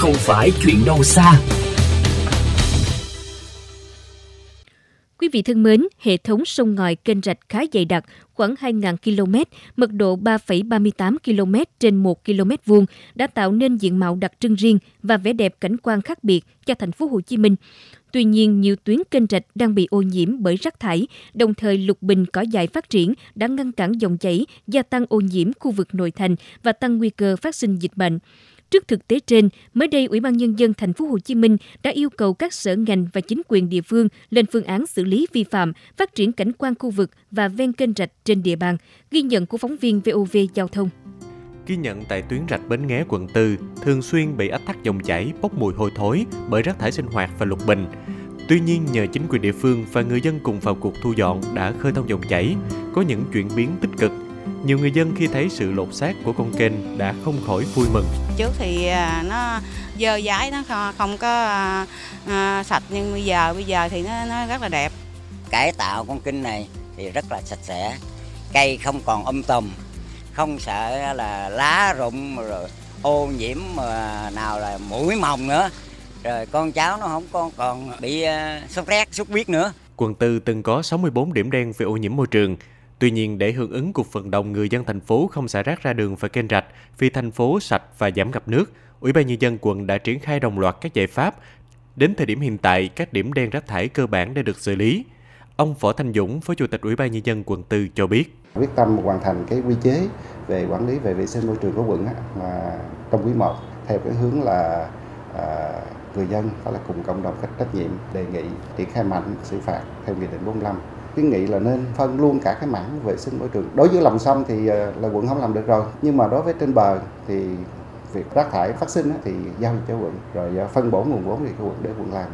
không phải chuyện đâu xa. Quý vị thân mến, hệ thống sông ngòi kênh rạch khá dày đặc, khoảng 2.000 km, mật độ 3,38 km trên 1 km vuông đã tạo nên diện mạo đặc trưng riêng và vẻ đẹp cảnh quan khác biệt cho thành phố Hồ Chí Minh. Tuy nhiên, nhiều tuyến kênh rạch đang bị ô nhiễm bởi rác thải, đồng thời lục bình cỏ dại phát triển đã ngăn cản dòng chảy, gia tăng ô nhiễm khu vực nội thành và tăng nguy cơ phát sinh dịch bệnh. Trước thực tế trên, mới đây Ủy ban nhân dân thành phố Hồ Chí Minh đã yêu cầu các sở ngành và chính quyền địa phương lên phương án xử lý vi phạm, phát triển cảnh quan khu vực và ven kênh rạch trên địa bàn. Ghi nhận của phóng viên VOV Giao thông. Ghi nhận tại tuyến rạch Bến Nghé quận 4 thường xuyên bị ách tắc dòng chảy bốc mùi hôi thối bởi rác thải sinh hoạt và lục bình. Tuy nhiên, nhờ chính quyền địa phương và người dân cùng vào cuộc thu dọn đã khơi thông dòng chảy, có những chuyển biến tích cực nhiều người dân khi thấy sự lột xác của con kênh đã không khỏi vui mừng. Trước thì à, nó dơ dãi nó không có à, sạch nhưng bây giờ bây giờ thì nó, nó rất là đẹp. Cải tạo con kênh này thì rất là sạch sẽ, cây không còn âm um tùm, không sợ là lá rụng rồi ô nhiễm nào là mũi mồng nữa rồi con cháu nó không còn còn bị uh, sốt rét sốt huyết nữa quận tư từng có 64 điểm đen về ô nhiễm môi trường Tuy nhiên, để hưởng ứng cuộc vận động người dân thành phố không xả rác ra đường và kênh rạch vì thành phố sạch và giảm ngập nước, Ủy ban nhân dân quận đã triển khai đồng loạt các giải pháp. Đến thời điểm hiện tại, các điểm đen rác thải cơ bản đã được xử lý. Ông Võ Thanh Dũng, Phó Chủ tịch Ủy ban nhân dân quận 4 cho biết: Quyết tâm hoàn thành cái quy chế về quản lý về vệ sinh môi trường của quận mà trong quý 1 theo cái hướng là à, người dân phải là cùng cộng đồng cách trách nhiệm đề nghị triển khai mạnh xử phạt theo nghị định 45 kiến nghị là nên phân luôn cả cái mảng vệ sinh môi trường đối với lòng sông thì ờ, là quận không làm được rồi nhưng mà đối với trên bờ thì việc rác thải phát sinh thì giao cho quận rồi ờ, phân bổ nguồn vốn thì quận để quận làm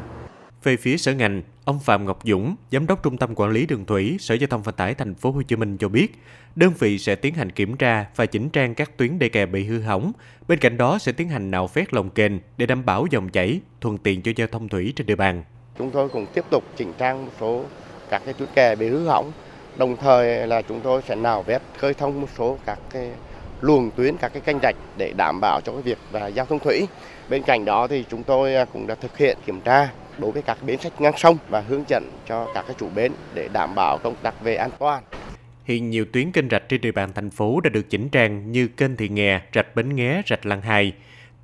về phía sở ngành, ông Phạm Ngọc Dũng, giám đốc Trung tâm Quản lý Đường thủy, Sở Giao thông Vận tải Thành phố Hồ Chí Minh cho biết, đơn vị sẽ tiến hành kiểm tra và chỉnh trang các tuyến đê kè bị hư hỏng. Bên cạnh đó sẽ tiến hành nạo vét lòng kênh để đảm bảo dòng chảy, thuận tiện cho giao thông thủy trên địa bàn. Chúng tôi cũng tiếp tục chỉnh trang một số các cái tuyến kè bị hư hỏng. Đồng thời là chúng tôi sẽ nạo vét khơi thông một số các cái luồng tuyến các cái kênh rạch để đảm bảo cho cái việc và giao thông thủy. Bên cạnh đó thì chúng tôi à, cũng đã thực hiện kiểm tra đối với các bến sách ngang sông và hướng dẫn cho các cái chủ bến để đảm bảo công tác về an toàn. Hiện nhiều tuyến kênh rạch trên địa bàn thành phố đã được chỉnh trang như kênh Thị Nghè, rạch Bến Nghé, rạch Lăng hài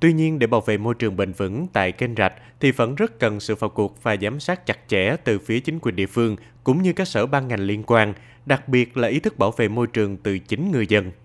Tuy nhiên, để bảo vệ môi trường bền vững tại kênh rạch thì vẫn rất cần sự vào cuộc và giám sát chặt chẽ từ phía chính quyền địa phương cũng như các sở ban ngành liên quan, đặc biệt là ý thức bảo vệ môi trường từ chính người dân.